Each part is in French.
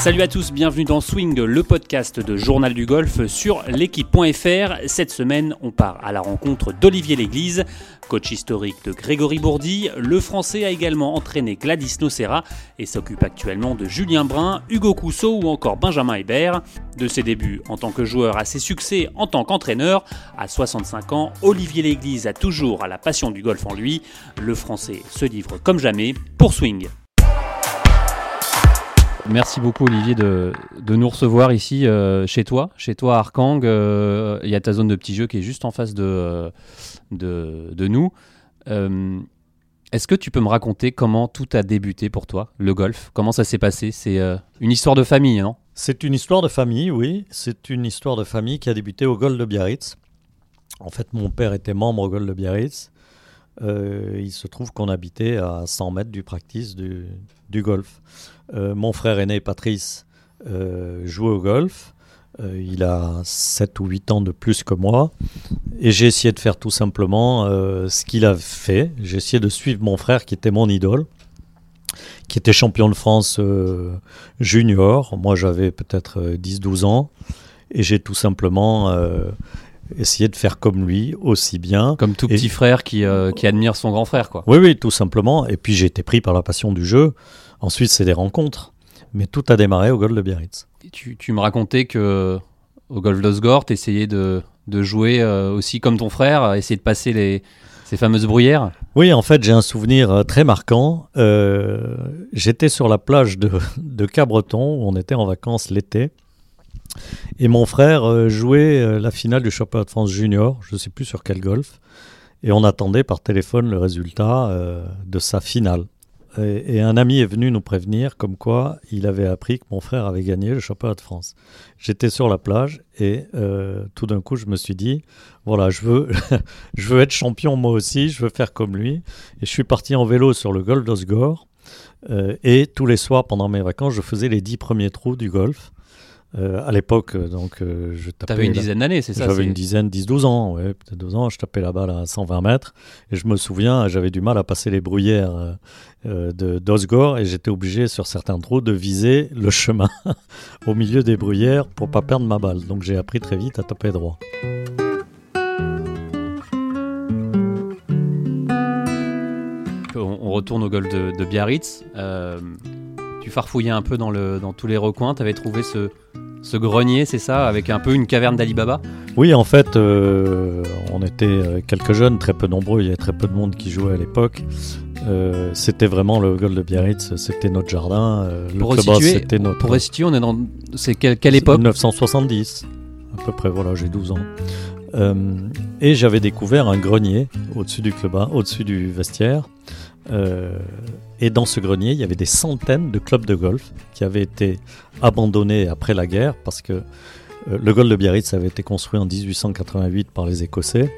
Salut à tous, bienvenue dans Swing, le podcast de Journal du Golf sur l'équipe.fr. Cette semaine, on part à la rencontre d'Olivier Léglise, coach historique de Grégory Bourdi. Le français a également entraîné Gladys Nocera et s'occupe actuellement de Julien Brun, Hugo Cousseau ou encore Benjamin Hébert. De ses débuts en tant que joueur à ses succès en tant qu'entraîneur, à 65 ans, Olivier Léglise a toujours la passion du golf en lui. Le français se livre comme jamais pour Swing. Merci beaucoup Olivier de, nous recevoir ici euh, chez toi, chez toi à Arkang. Euh, il y a ta zone de petits jeux qui est juste en face de, euh, de, nous. Est-ce que tu peux me raconter comment tout a débuté pour toi, le golf? Comment ça s'est passé? C'est une histoire de famille, non? C'est une histoire de famille, oui. C'est une histoire de famille qui a débuté au golf de Biarritz. En fait, mon père était membre au golf de Biarritz. il se trouve qu'on habitait à 100 mètres du practice du, du golf. Euh, mon frère aîné, Patrice, euh, joue au golf. Euh, il a 7 ou 8 ans de plus que moi. Et j'ai essayé de faire tout simplement ce qu'il a fait. J'ai essayé de suivre mon frère qui était mon idole, qui était champion de France junior. Moi, j'avais peut-être 10-12 ans. Et j'ai tout simplement essayé de faire comme lui, aussi bien. Comme tout petit frère qui, qui, admire son grand frère, quoi. Oui, oui, tout simplement. Et puis j'ai été pris par la passion du jeu. Ensuite, c'est des rencontres. Mais tout a démarré au golf de Biarritz. Tu, tu me racontais que au golf d'Osgore, tu essayais de, de jouer euh, aussi comme ton frère, essayer de passer les, ces fameuses bruyères Oui, en fait, j'ai un souvenir euh, très marquant. Euh, j'étais sur la plage de, de Cabreton, où on était en vacances l'été. Et mon frère jouait la finale du championnat de France junior, je ne sais plus sur quel golf. Et on attendait par téléphone le résultat de sa finale. Et, un ami est venu nous prévenir comme quoi il avait appris que mon frère avait gagné le championnat de France. J'étais sur la plage et euh, tout d'un coup je me suis dit voilà je veux je veux être champion moi aussi, je veux faire comme lui. Et je suis parti en vélo sur le golf d'Osgore euh, et tous les soirs pendant mes vacances je faisais les dix premiers trous du golf. Euh, à l'époque, donc, euh, je tapais. T'avais une dizaine d'années, c'est ça J'avais une dizaine, 10-12 ans, ouais, peut-être 12 ans. Je tapais la balle à 120 mètres. Et je me souviens, j'avais du mal à passer les bruyères euh, de d'Osgore et j'étais obligé, sur certains trous, de viser le chemin au milieu des bruyères pour pas perdre ma balle. Donc j'ai appris très vite à taper droit. On, retourne au golf de, de Biarritz. Tu farfouillais un peu dans, le, dans tous les recoins. Tu avais trouvé ce, ce grenier, c'est ça, avec un peu une caverne d'Alibaba? Oui, en fait, euh, on était euh, quelques jeunes, très peu nombreux, il y avait très peu de monde qui jouait à l'époque. Euh, c'était vraiment le Gold de Biarritz, c'était notre jardin. le pour c'était notre. Pour restituer, on est dans. C'est quelle, époque? 1970, à peu près, voilà, j'ai 12 ans. Et j'avais découvert un grenier au-dessus du club, au-dessus du vestiaire. Et dans ce grenier, il y avait des centaines de clubs de golf qui avaient été abandonnés après la guerre parce que euh, le golf de Biarritz avait été construit en 1888 par les Écossais.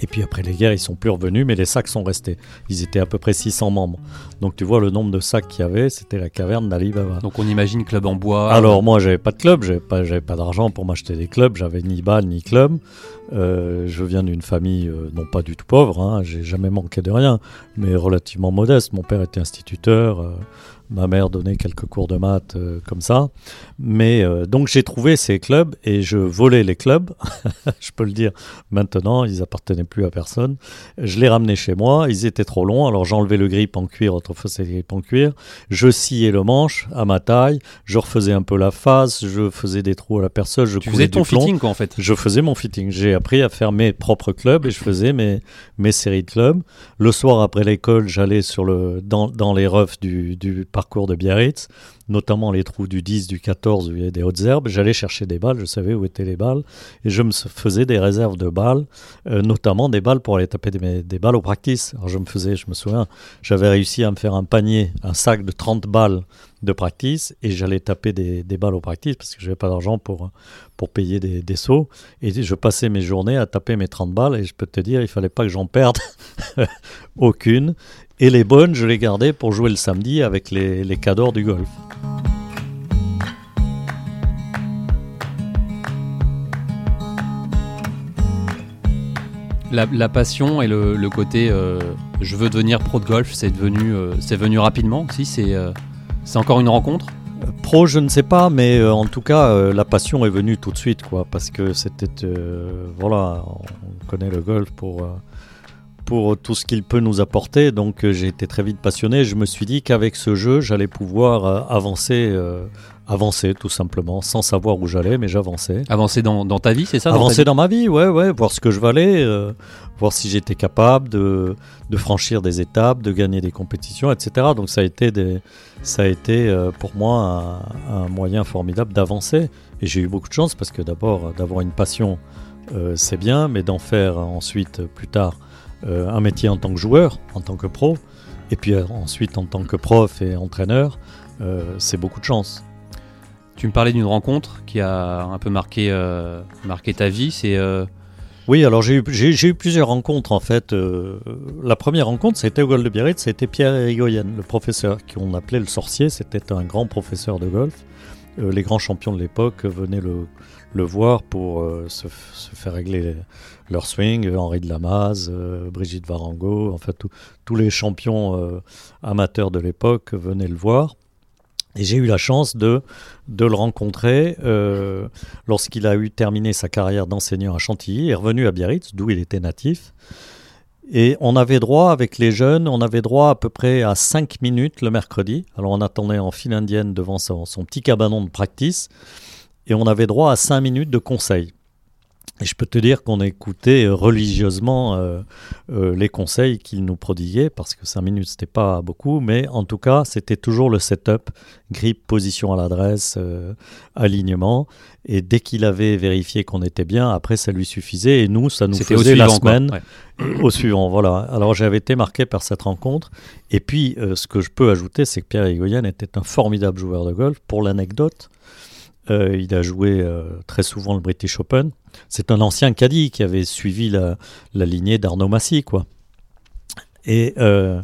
Et puis après les guerres, ils sont plus revenus, mais les sacs sont restés. Ils étaient à peu près 600 membres. Donc tu vois le nombre de sacs qu'il y avait, c'était la caverne d'Ali Baba. Donc on imagine club en bois. Alors moi, j'avais pas de club, j'avais pas, pas d'argent pour m'acheter des clubs, j'avais ni balle ni club. Euh, je viens d'une famille euh, non pas du tout pauvre, hein, j'ai jamais manqué de rien, mais relativement modeste. Mon père était instituteur. Euh, Ma mère donnait quelques cours de maths euh, comme ça. Mais euh, donc j'ai trouvé ces clubs et je volais les clubs. je peux le dire maintenant, ils appartenaient plus à personne. Je les ramenais chez moi, ils étaient trop longs, alors j'enlevais le grip en cuir, autrefois c'était le grip en cuir. Je sciais le manche à ma taille, je refaisais un peu la face, je faisais des trous à la perceuse, je Tu faisais ton fitting quoi en fait Je faisais mon fitting. J'ai appris à faire mes propres clubs et je faisais mes, mes séries de clubs. Le soir après l'école, j'allais sur le dans, dans les roughs du, du parcours de Biarritz, notamment les trous du 10, du 14 où il y a des hautes herbes. J'allais chercher des balles, je savais où étaient les balles, et je me faisais des réserves de balles, euh, notamment des balles pour aller taper des, balles au practice. Alors je me faisais, je me souviens, j'avais réussi à me faire un panier, un sac de 30 balles de practice, et j'allais taper des, balles au practice parce que je n'avais pas d'argent pour, pour payer des, des sauts. Et je passais mes journées à taper mes 30 balles, et je peux te dire, il fallait pas que j'en perde aucune. Et les bonnes, je les gardais pour jouer le samedi avec les, les cadors du golf. La, passion et le, côté euh, je veux devenir pro de golf, c'est devenu, euh, c'est venu rapidement aussi. C'est, euh, c'est encore une rencontre? Pro, je ne sais pas, mais en tout cas, la passion est venue tout de suite, quoi, parce que c'était, voilà, on connaît le golf pour pour tout ce qu'il peut nous apporter. Donc, euh, j'ai été très vite passionné. Je me suis dit qu'avec ce jeu, j'allais pouvoir euh, avancer, euh, avancer tout simplement, sans savoir où j'allais, mais j'avançais. Avancer dans, dans ta vie, c'est ça Avancer dans ma vie, ouais, ouais, voir ce que je valais, euh, voir si j'étais capable de, de franchir des étapes, de gagner des compétitions, etc. Donc ça a été, des, ça a été euh, pour moi un, un moyen formidable d'avancer. Et j'ai eu beaucoup de chance parce que d'abord, d'avoir une passion, euh, c'est bien, mais d'en faire ensuite, plus tard, euh, un métier en tant que joueur, en tant que pro, et puis euh, ensuite en tant que prof et entraîneur, euh, c'est beaucoup de chance. Tu me parlais d'une rencontre qui a un peu marqué, marqué ta vie. C'est Oui, alors j'ai eu, plusieurs rencontres en fait. Euh, la première rencontre, c'était au golf de Biarritz, c'était Pierre Irigoyen, le professeur qu'on appelait le sorcier. C'était un grand professeur de golf. Euh, les grands champions de l'époque venaient le, le voir pour euh, se, faire régler leur swing. Henri de Lamaze, euh, Brigitte Varango, en fait tout- tous les champions euh, amateurs de l'époque venaient le voir. Et j'ai eu la chance de, le rencontrer euh, lorsqu'il a eu terminé sa carrière d'enseignant à Chantilly, est revenu à Biarritz, d'où il était natif. Et on avait droit, avec les jeunes, on avait droit à peu près à 5 minutes le mercredi. Alors on attendait en file indienne devant son, son petit cabanon de practice. Et on avait droit à 5 minutes de conseils. Et je peux te dire qu'on écoutait religieusement euh, euh, les conseils qu'il nous prodiguait, parce que 5 minutes, c'était pas beaucoup, mais en tout cas, c'était toujours le setup, grip, position à l'adresse, euh, alignement. Et dès qu'il avait vérifié qu'on était bien, après, ça lui suffisait. Et nous, ça nous faisait la suivant. semaine Ouais. au suivant. Voilà. Alors j'avais été marqué par cette rencontre. Et puis, ce que je peux ajouter, c'est que Pierre Higoyen était un formidable joueur de golf. Pour l'anecdote, euh, il a joué euh, très souvent le British Open. C'est un ancien caddie qui avait suivi la, la lignée d'Arnaud Massy, quoi. Et euh,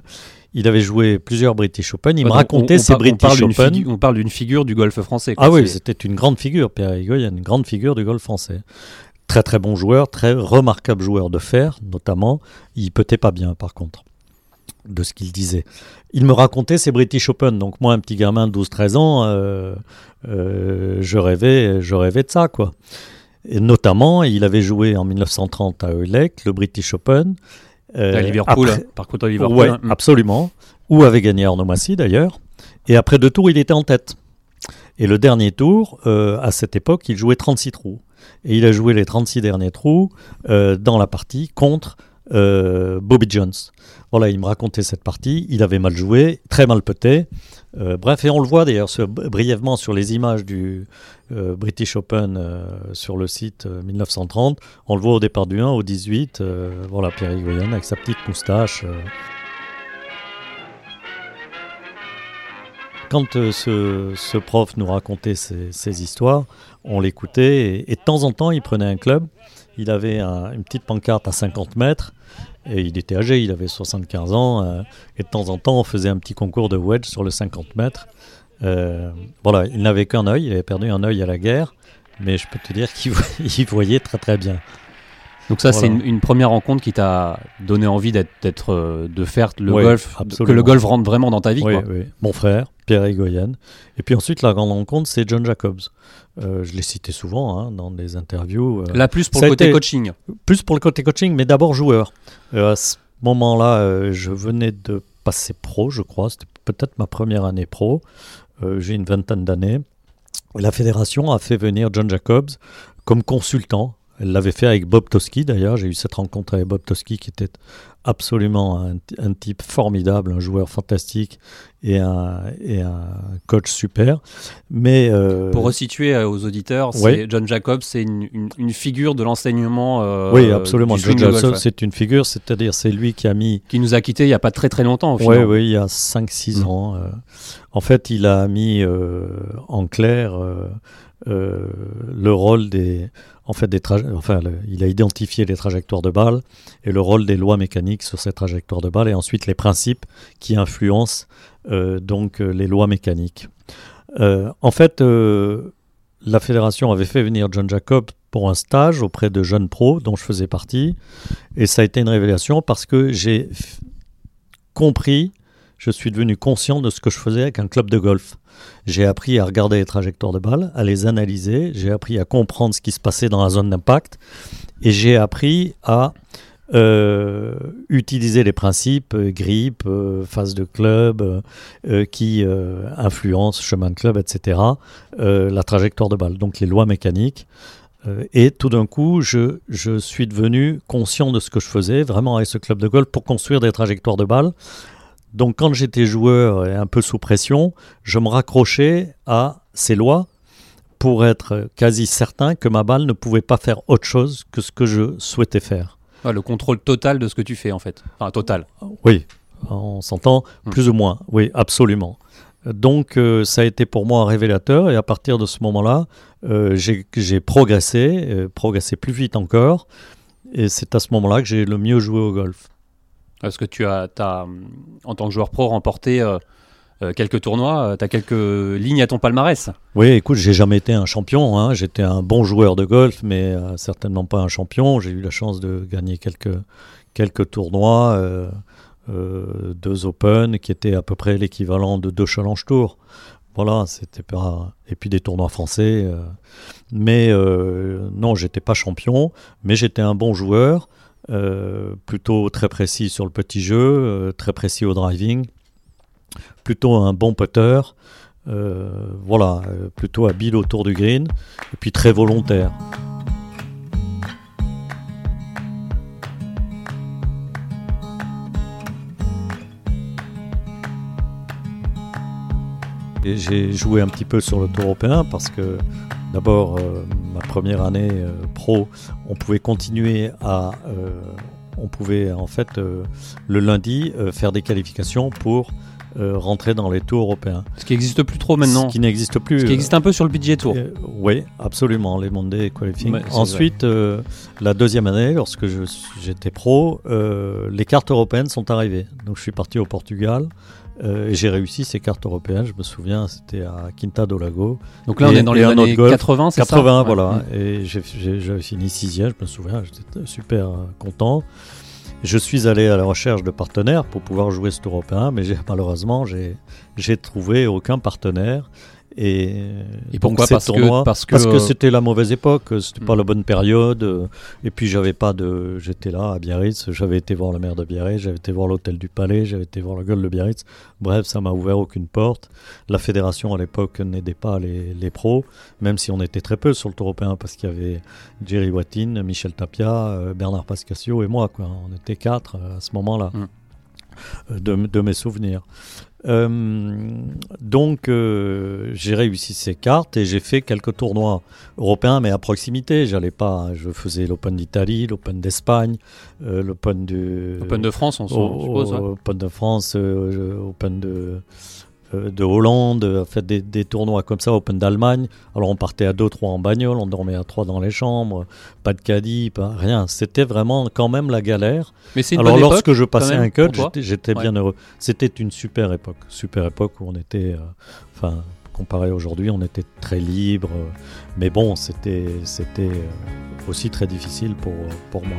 il avait joué plusieurs British Open. Il Ouais, me racontait on- on ses par- on British d'une Open. figu- on parle d'une figure du golf français. quoi. Ah oui, c'était une grande figure, Pierre Higoyen, une grande figure du golf français. Très très bon joueur, très remarquable joueur de fer, notamment. Il peut-être pas bien, par contre, de ce qu'il disait. Il me racontait ses British Open. Donc moi, un petit gamin de 12-13 ans, euh, euh, je rêvais, je rêvais de ça, quoi. Et notamment, il avait joué en 1930 à Eulec, le British Open. euh, à Liverpool, après- par contre à Liverpool. Ouais, hein. absolument. Où avait gagné Arnaud Massy d'ailleurs. Et après deux tours, il était en tête. Et le dernier tour, à cette époque, il jouait 36 trous. Et il a joué les 36 derniers trous dans la partie contre euh, Bobby Jones. Voilà, il me racontait cette partie. Il avait mal joué, très mal peté. Euh, bref, et on le voit d'ailleurs brièvement sur les images du euh, British Open sur le site euh, 1930. On le voit au départ du 1, au 18. euh, voilà, Pierre Higoyen avec sa petite moustache. Quand ce, prof nous racontait ces histoires, on l'écoutait et, et de temps en temps, il prenait un club. Il avait un- une petite pancarte à 50 mètres et il était âgé, il avait 75 ans. euh, et de temps en temps, on faisait un petit concours de wedge sur le 50 mètres. Euh, voilà, il n'avait qu'un œil, il avait perdu un œil à la guerre, mais je peux te dire qu'il vo- il voyait très très bien. Donc ça, c'est une, une première rencontre qui t'a donné envie d'être, euh, de faire le golf, que le golf rentre vraiment dans ta vie. Oui, quoi. oui. Mon frère, Pierre Higoyen. Et puis ensuite, la grande rencontre, c'est John Jacobs. Euh, je l'ai cité souvent hein, dans des interviews. euh, Là, plus pour Ça le côté coaching. plus pour le côté coaching, mais d'abord joueur. Euh, à ce moment-là, euh, je venais de passer pro, je crois. C'était peut-être ma première année pro. J'ai une vingtaine d'années. La fédération a fait venir John Jacobs comme consultant. Elle l'avait fait avec Bob Toski d'ailleurs. J'ai eu cette rencontre avec Bob Toski qui était absolument un, un type formidable, un joueur fantastique et un, et un coach super. Mais euh, Pour resituer euh, aux auditeurs, Ouais. John Jacobs, c'est une, une- une figure de l'enseignement. euh, oui, absolument. John Jacobs, c'est une figure, c'est-à-dire c'est lui qui a mis qui nous a quittés il n'y a pas très très longtemps. Au Oui, final. oui, il y a 5-6 Mm. ans. euh. en fait, il a mis en clair le rôle des. En fait, il a identifié les trajectoires de balles et le rôle des lois mécaniques sur ces trajectoires de balles et ensuite les principes qui influencent euh, donc euh, les lois mécaniques. Euh, en fait, la fédération avait fait venir John Jacob pour un stage auprès de jeunes pros dont je faisais partie et ça a été une révélation parce que j'ai compris je suis devenu conscient de ce que je faisais avec un club de golf. J'ai appris à regarder les trajectoires de balles, à les analyser, j'ai appris à comprendre ce qui se passait dans la zone d'impact et j'ai appris à euh, utiliser les principes euh, grip, euh, phase de club, qui influencent chemin de club, etc., la trajectoire de balle, donc les lois mécaniques. et tout d'un coup, je, suis devenu conscient de ce que je faisais vraiment avec ce club de golf pour construire des trajectoires de balle. Donc quand j'étais joueur et un peu sous pression, je me raccrochais à ces lois pour être quasi certain que ma balle ne pouvait pas faire autre chose que ce que je souhaitais faire le contrôle total de ce que tu fais en fait. Enfin, total. Oui, on s'entend hmm. plus ou moins. Oui, absolument. Donc euh, ça a été pour moi un révélateur et à partir de ce moment-là, euh, j'ai progressé, euh, progressé plus vite encore. Et c'est à ce moment-là que j'ai le mieux joué au golf. Parce que tu as, as en tant que joueur pro, remporté euh, quelques tournois, euh, tu as quelques lignes à ton palmarès. Oui, écoute, j'ai jamais été un champion. Hein. J'étais un bon joueur de golf, mais euh, certainement pas un champion. J'ai eu la chance de gagner quelques, quelques tournois, deux Open, qui étaient à peu près l'équivalent de deux Challenge Tours. Voilà, c'était pas. Et puis des tournois français. mais non, j'étais pas champion, mais j'étais un bon joueur. Plutôt très précis sur le petit jeu, très précis au driving plutôt un bon putter. Euh, voilà, euh, plutôt habile autour du green, et puis très volontaire. J'ai joué un petit peu sur le tour européen parce que d'abord, euh, ma première année pro, on pouvait continuer à. on pouvait en fait le lundi faire des qualifications pour euh, rentrer dans les tours européens. Ce qui n'existe plus trop maintenant. Ce qui n'existe plus. Ce qui existe un peu sur le budget tour. Euh, oui, absolument, les Monday Qualifying. Ensuite, euh, la deuxième année, lorsque j'étais pro, les cartes européennes sont arrivées. Donc je suis parti au Portugal. Et j'ai réussi ces cartes européennes, je me souviens, c'était à Quinta do Lago. Donc là, on est dans les années 80, c'est ça 80, voilà. Et j'avais fini sixième, je me souviens, j'étais super content. Je suis allé à la recherche de partenaires pour pouvoir jouer ce tour européen, mais malheureusement, j'ai trouvé aucun partenaire. Et, pourquoi parce, que, parce, que, c'était la mauvaise époque, c'était pas hmm. la bonne période. Et puis j'avais pas de, j'étais là à Biarritz, j'avais été voir le maire de Biarritz, j'avais été voir l'hôtel du Palais, j'avais été voir le gueule de Biarritz. Bref, ça m'a ouvert aucune porte. La fédération à l'époque n'aidait pas les, les, pros, même si on était très peu sur le Tour européen parce qu'il y avait Jerry Wattin, Michel Tapia, euh, Bernard Pascasio et moi. Quoi. On était quatre euh, à ce moment-là. Hmm. Euh, de, de, mes souvenirs. Euh, donc euh, j'ai réussi ces cartes et j'ai fait quelques tournois européens, mais à proximité. J'allais pas, je faisais l'Open d'Italie, l'Open d'Espagne, euh, l'Open de. Open de France, on suppose. Open de France, Open de de Hollande, a fait des, tournois comme ça, Open d'Allemagne. Alors on partait à 2-3 en bagnole, on dormait à 3 dans les chambres, pas de caddie, pas rien. C'était vraiment quand même la galère. Mais c'est Alors lorsque je passais un cut, j'étais bien heureux. C'était une super époque, super époque où on était, euh, enfin comparé à aujourd'hui, on était très libre. mais bon, c'était c'était euh, aussi très difficile pour, pour moi.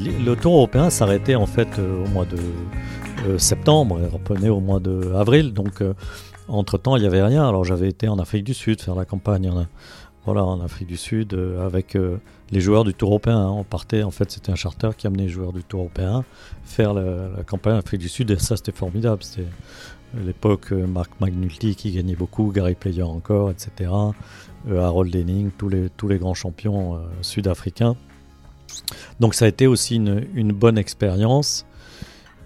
Le tour européen s'arrêtait en fait euh, au mois de euh, septembre et reprenait au mois d'avril. Donc, euh, entre-temps, il n'y avait rien. Alors, j'avais été en Afrique du Sud faire la campagne. En, voilà, en Afrique du Sud, avec les joueurs du Tour européen. Hein. On partait, en fait, c'était un charter qui amenait les joueurs du Tour européen faire la, campagne en Afrique du Sud. Et ça, c'était formidable. C'était l'époque Marc Magnulti qui gagnait beaucoup, Gary Player encore, etc. Harold Denning, tous tous les grands champions sud-africains. Donc ça a été aussi une, bonne expérience.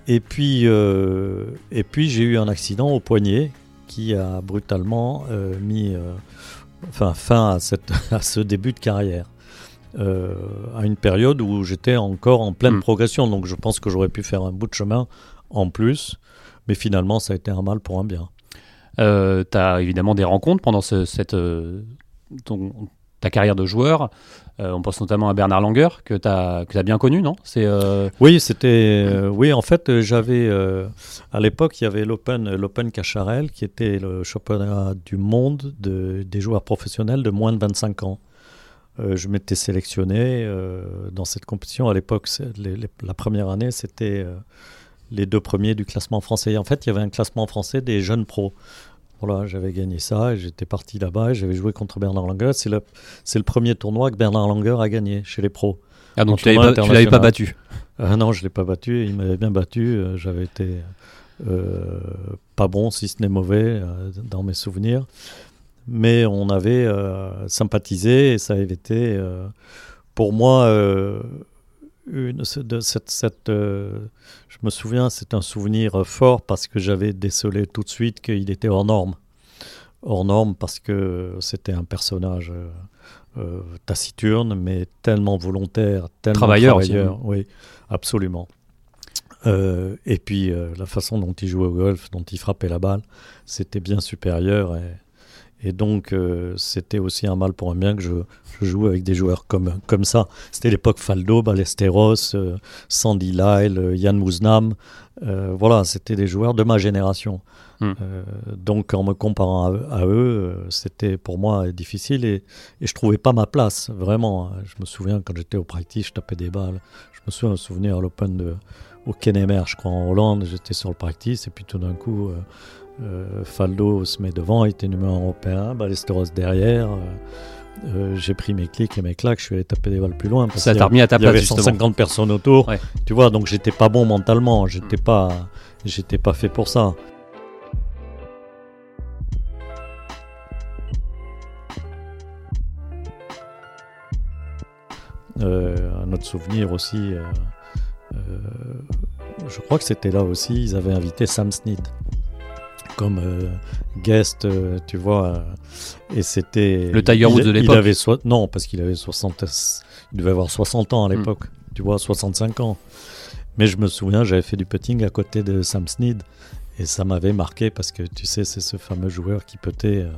Et puis, euh, et puis j'ai eu un accident au poignet qui a brutalement euh, mis euh, enfin, fin à, cette, à, ce début de carrière. à une période où j'étais encore en pleine hmm. progression. Donc je pense que j'aurais pu faire un bout de chemin en plus. Mais finalement, ça a été un mal pour un bien. tu as évidemment des rencontres pendant cette, ton, ta carrière de joueur. on pense notamment à Bernard Langer, que tu as, bien connu, non? C'est Oui, c'était. oui, en fait, j'avais. à l'époque, il y avait l'Open, l'Open Cacharel, qui était le championnat du monde de, des joueurs professionnels de moins de 25 ans. Euh, je m'étais sélectionné euh, dans cette compétition. À l'époque, la première année, c'était euh, les deux premiers du classement français. en fait, il y avait un classement français des jeunes pros. Voilà, j'avais gagné ça et j'étais parti là-bas et j'avais joué contre Bernard Langer. C'est le, le premier tournoi que Bernard Langer a gagné chez les pros. Ah, donc tu ne l'avais pas battu? Non, je ne l'ai pas battu. Il m'avait bien battu. J'avais été pas bon, si ce n'est mauvais, dans mes souvenirs mais on avait euh, sympathisé et ça avait été euh, pour moi euh, une, de cette, cette je me souviens c'est un souvenir fort parce que j'avais décelé tout de suite qu'il était hors norme. Hors norme parce que c'était un personnage taciturne mais tellement volontaire tellement travailleur, travailleur. oui. Absolument. Et puis la façon dont il jouait au golf, dont il frappait la balle, c'était bien supérieur. Et, et donc, euh, c'était aussi un mal pour un bien que je, joue avec des joueurs comme, comme ça. C'était l'époque Faldo, Ballesteros, euh, Sandy Lyle, euh, Yann Mouznam. voilà, c'était des joueurs de ma génération. Hmm. donc, en me comparant à, eux, c'était pour moi difficile et, et je trouvais pas ma place, vraiment. Je me souviens quand j'étais au practice, je tapais des balles. Je me souviens un souvenir à l'Open de au Kennemer, je crois, en Hollande. J'étais sur le practice et puis tout d'un coup euh, Faldo se met devant, il était numéro européen, Ballesteros derrière. Euh, euh, j'ai pris mes clics et mes claques, je suis allé taper des balles plus loin. ça t'a remis à ta place. Il y avait 150 personnes autour. Tu vois, donc j'étais pas bon mentalement, j'étais pas, j'étais pas fait pour ça. un autre souvenir aussi, je crois que c'était là aussi, ils avaient invité Sam Snead comme euh, guest, euh, tu vois. Euh, et c'était. Le Tiger Woods de l'époque avait Non, parce qu'il avait 60. Il devait avoir 60 ans à hmm. l'époque, tu vois, 65 ans. Mais je me souviens, j'avais fait du putting à côté de Sam Snead. Et ça m'avait marqué parce que tu sais, c'est ce fameux joueur qui peut-être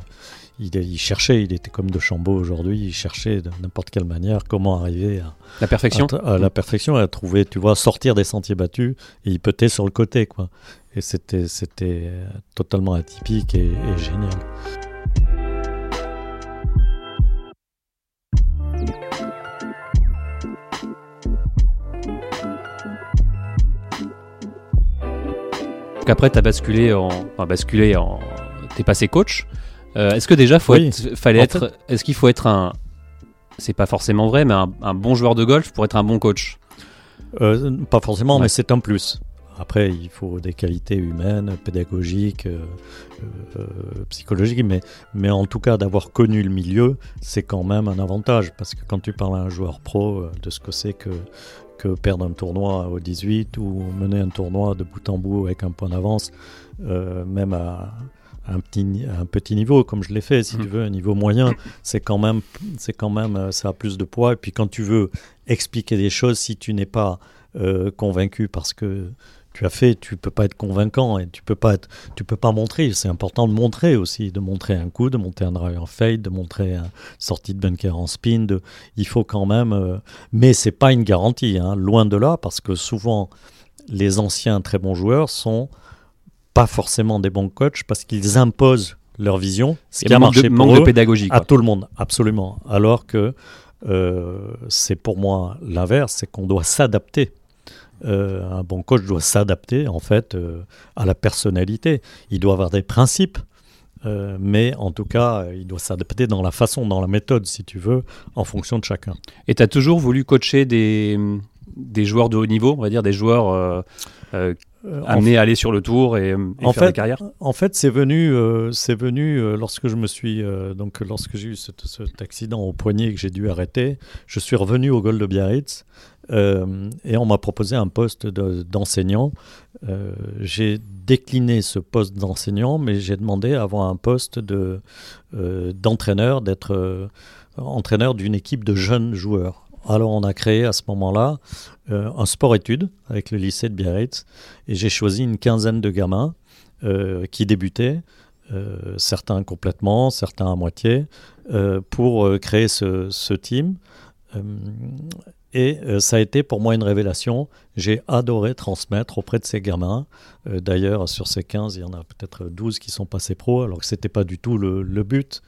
il, cherchait, il était comme de Chambaud aujourd'hui, il cherchait de n'importe quelle manière comment arriver à la perfection, à, la perfection, à trouver, tu vois, sortir des sentiers battus et il peut sur le côté, quoi. Et c'était, c'était totalement atypique et, génial. Donc après, tu as basculé en. Enfin, basculé en. T'es passé coach. Euh, est-ce que déjà, faut fallait être. Est-ce qu'il faut être un. C'est pas forcément vrai, mais un, bon joueur de golf pour être un bon coach? Euh, Pas forcément, mais c'est un plus. Après, il faut des qualités humaines, pédagogiques, euh, euh, psychologiques, mais, mais en tout cas, d'avoir connu le milieu, c'est quand même un avantage. Parce que quand tu parles à un joueur pro de ce que c'est que, que perdre un tournoi au 18 ou mener un tournoi de bout en bout avec un point d'avance, même à, un petit, un petit niveau, comme je l'ai fait, si tu mmh. veux, un niveau moyen, c'est quand même, c'est quand même, ça a plus de poids. Et puis quand tu veux expliquer des choses, si tu n'es pas convaincu parce que tu as fait, tu peux pas être convaincant et tu peux pas être, tu peux pas montrer. C'est important de montrer aussi, de montrer un coup, de montrer un drive en fade, de montrer une sortie de bunker en spin. il faut quand même, euh, mais c'est pas une garantie, hein, loin de là, parce que souvent les anciens très bons joueurs sont pas forcément des bons coachs parce qu'ils imposent leur vision, ce qui a marché pour manque de pédagogie à tout le monde, absolument. Alors que euh, c'est pour moi l'inverse, c'est qu'on doit s'adapter euh, un bon coach doit s'adapter en fait euh, à la personnalité. Il doit avoir des principes, euh, mais en tout cas, il doit s'adapter dans la façon, dans la méthode, si tu veux, en fonction de chacun. Et tu as toujours voulu coacher des, des joueurs de haut niveau, on va dire, des joueurs amenés à aller sur le tour et, en faire fait, En fait, c'est venu, c'est venu lorsque je me suis, donc lorsque j'ai eu cet, cet, accident au poignet que j'ai dû arrêter, je suis revenu au Gold de Biarritz euh, et on m'a proposé un poste d'enseignant. Euh, j'ai décliné ce poste d'enseignant, mais j'ai demandé à avoir un poste euh, d'entraîneur, d'être entraîneur d'une équipe de jeunes joueurs. Alors on a créé à ce moment-là un sport-études avec le lycée de Biarritz, et j'ai choisi une quinzaine de gamins qui débutaient. certains complètement, certains à moitié, pour créer ce, team. Et euh, ça a été pour moi une révélation. J'ai adoré transmettre auprès de ces gamins. Euh, d'ailleurs, sur ces 15, il y en a peut-être 12 qui sont passés pro, alors que ce n'était pas du tout le, but.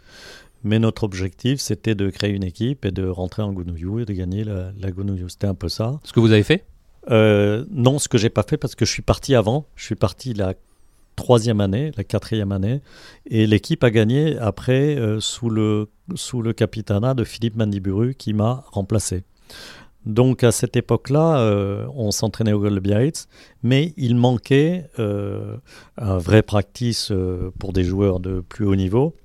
Mais notre objectif, c'était de créer une équipe et de rentrer en Gounouillou et de gagner la, la C'était un peu ça. Ce que vous avez fait? Euh, Non, ce que j'ai pas fait parce que je suis parti avant. Je suis parti la troisième année, la quatrième année, et l'équipe a gagné après sous le sous le capitanat de Philippe Mandiburu qui m'a remplacé. Donc à cette époque-là, euh, on s'entraînait au Gold Biarritz, mais il manquait euh, un vrai practice euh, pour des joueurs de plus haut niveau.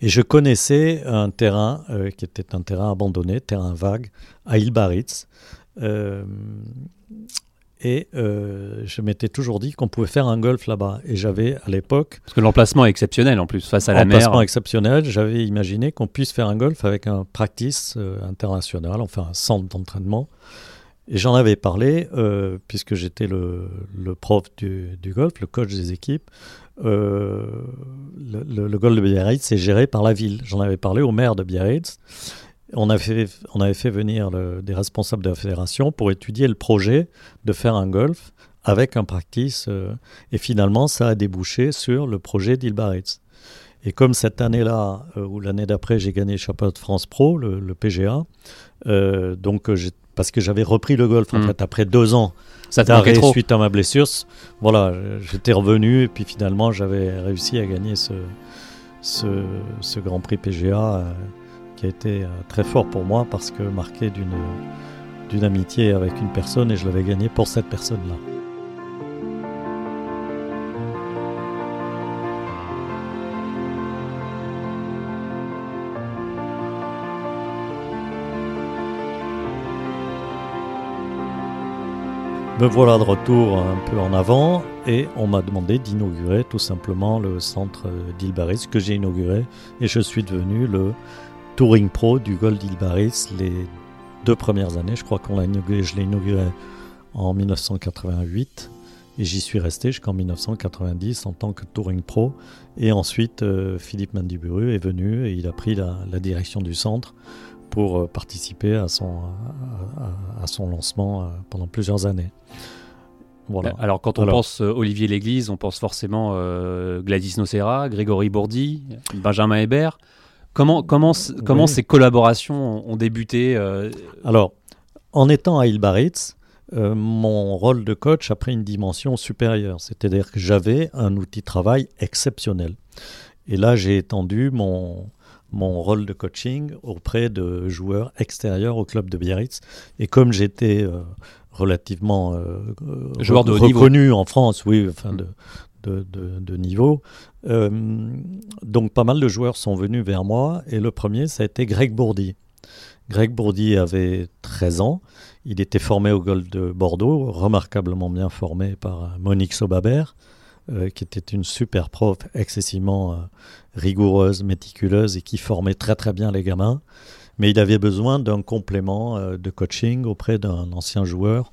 Et je connaissais un terrain qui était un terrain abandonné, terrain vague, à Ilbaritz. Et euh, je m'étais toujours dit qu'on pouvait faire un golf là-bas. Et j'avais à l'époque. Parce que l'emplacement est exceptionnel en plus, face à la mer. L'emplacement exceptionnel. J'avais imaginé qu'on puisse faire un golf avec un practice euh, international, enfin un centre d'entraînement. Et j'en avais parlé, euh, puisque j'étais le, le, prof du, du, golf, le coach des équipes. Le, le, le, golf de Biarritz est géré par la ville. J'en avais parlé au maire de Biarritz. On avait, fait, on avait fait venir des responsables de la fédération pour étudier le projet de faire un golf avec un practice. Euh, et finalement, ça a débouché sur le projet d'Ilbaritz. Et comme cette année-là, euh, ou l'année d'après, j'ai gagné le championnat de France Pro, le, PGA, euh, donc parce que j'avais repris le golf en hmm. fait après deux ans d'arrêt suite à ma blessure. Voilà, j'étais revenu et puis finalement j'avais réussi à gagner ce, ce, ce Grand Prix PGA qui a été euh, très fort pour moi parce que marqué d'une d'une amitié avec une personne et je l'avais gagné pour cette personne-là. Me voilà de retour un peu en avant et on m'a demandé d'inaugurer tout simplement le centre d'Ilbaris que j'ai inauguré et je suis devenu le Touring Pro du Gold Ilbaris les deux premières années. Je crois qu'on l'a inauguré, je l'ai inauguré en 1988 et j'y suis resté jusqu'en 1990 en tant que Touring Pro. Et ensuite, euh, Philippe Mandiburu est venu et il a pris la, direction du centre pour euh, participer à son, à, son lancement euh, pendant plusieurs années. Voilà. Alors quand on pense Olivier Léglise, on pense forcément Gladys Nocera, Grégory Bourdi, Benjamin Hébert. Comment, comment, comment ces collaborations ont, débuté euh Alors, en étant à Ilbaritz, euh, mon rôle de coach a pris une dimension supérieure. C'est-à-dire que j'avais un outil de travail exceptionnel. Et là, j'ai étendu mon, mon rôle de coaching auprès de joueurs extérieurs au club de Biarritz. Et comme j'étais euh, relativement Joueur de reconnu en France, oui, enfin de, de, niveau. Euh, donc pas mal de joueurs sont venus vers moi et le premier, ça a été Greg Bourdi. Greg Bourdi avait 13 ans. Il était formé au Gold de Bordeaux, remarquablement bien formé par Monique Sobabert, euh, qui était une super prof, excessivement euh, rigoureuse, méticuleuse et qui formait très très bien les gamins. Mais il avait besoin d'un complément de coaching auprès d'un ancien joueur.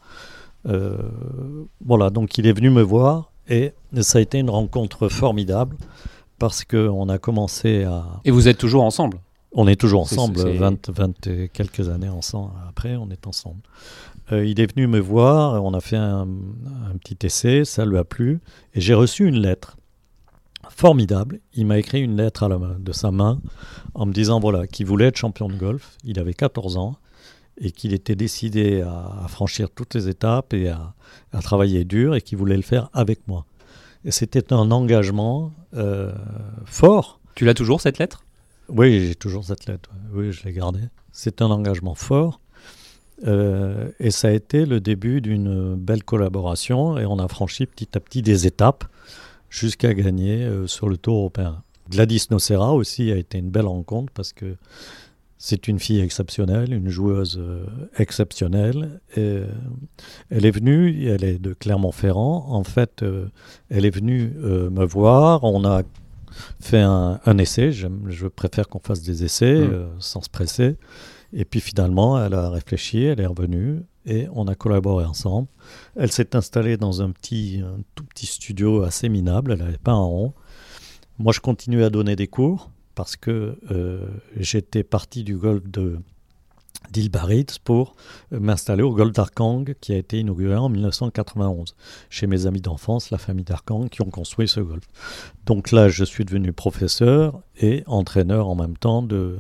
voilà, donc il est venu me voir et ça a été une rencontre formidable parce qu'on a commencé à... Et vous êtes toujours ensemble? On est toujours ensemble, 20, 20 et quelques années ensemble. Après, on est ensemble. Euh, il est venu me voir, on a fait un, petit essai, ça lui a plu, et j'ai reçu une lettre formidable. Il m'a écrit une lettre à la main, de sa main en me disant voilà qu'il voulait être champion de golf. Il avait 14 ans et qu'il était décidé à, franchir toutes les étapes et à, travailler dur et qu'il voulait le faire avec moi. Et c'était un engagement euh, fort. Tu l'as toujours cette lettre? Oui, j'ai toujours cette lettre. Oui, je l'ai gardée. C'est un engagement fort. Euh, et ça a été le début d'une belle collaboration et on a franchi petit à petit des étapes jusqu'à gagner euh, sur le Tour européen. Gladys Nocera aussi a été une belle rencontre parce que c'est une fille exceptionnelle, une joueuse euh, exceptionnelle. Elle est venue, elle est de Clermont-Ferrand. En fait, elle est venue me voir. On a fait un, essai. Je préfère qu'on fasse des essais mmh. sans se presser. Et puis finalement, elle a réfléchi, elle est revenue et on a collaboré ensemble. Elle s'est installée dans un petit, un tout petit studio assez minable. Elle n'avait pas un rond. Moi, je continuais à donner des cours parce que euh, j'étais parti du golf de d'Île Baritz pour euh, m'installer au golf d'Arkang qui a été inauguré en 1991 chez mes amis d'enfance, la famille d'Arkang qui ont construit ce golf. Donc là, je suis devenu professeur et entraîneur en même temps de,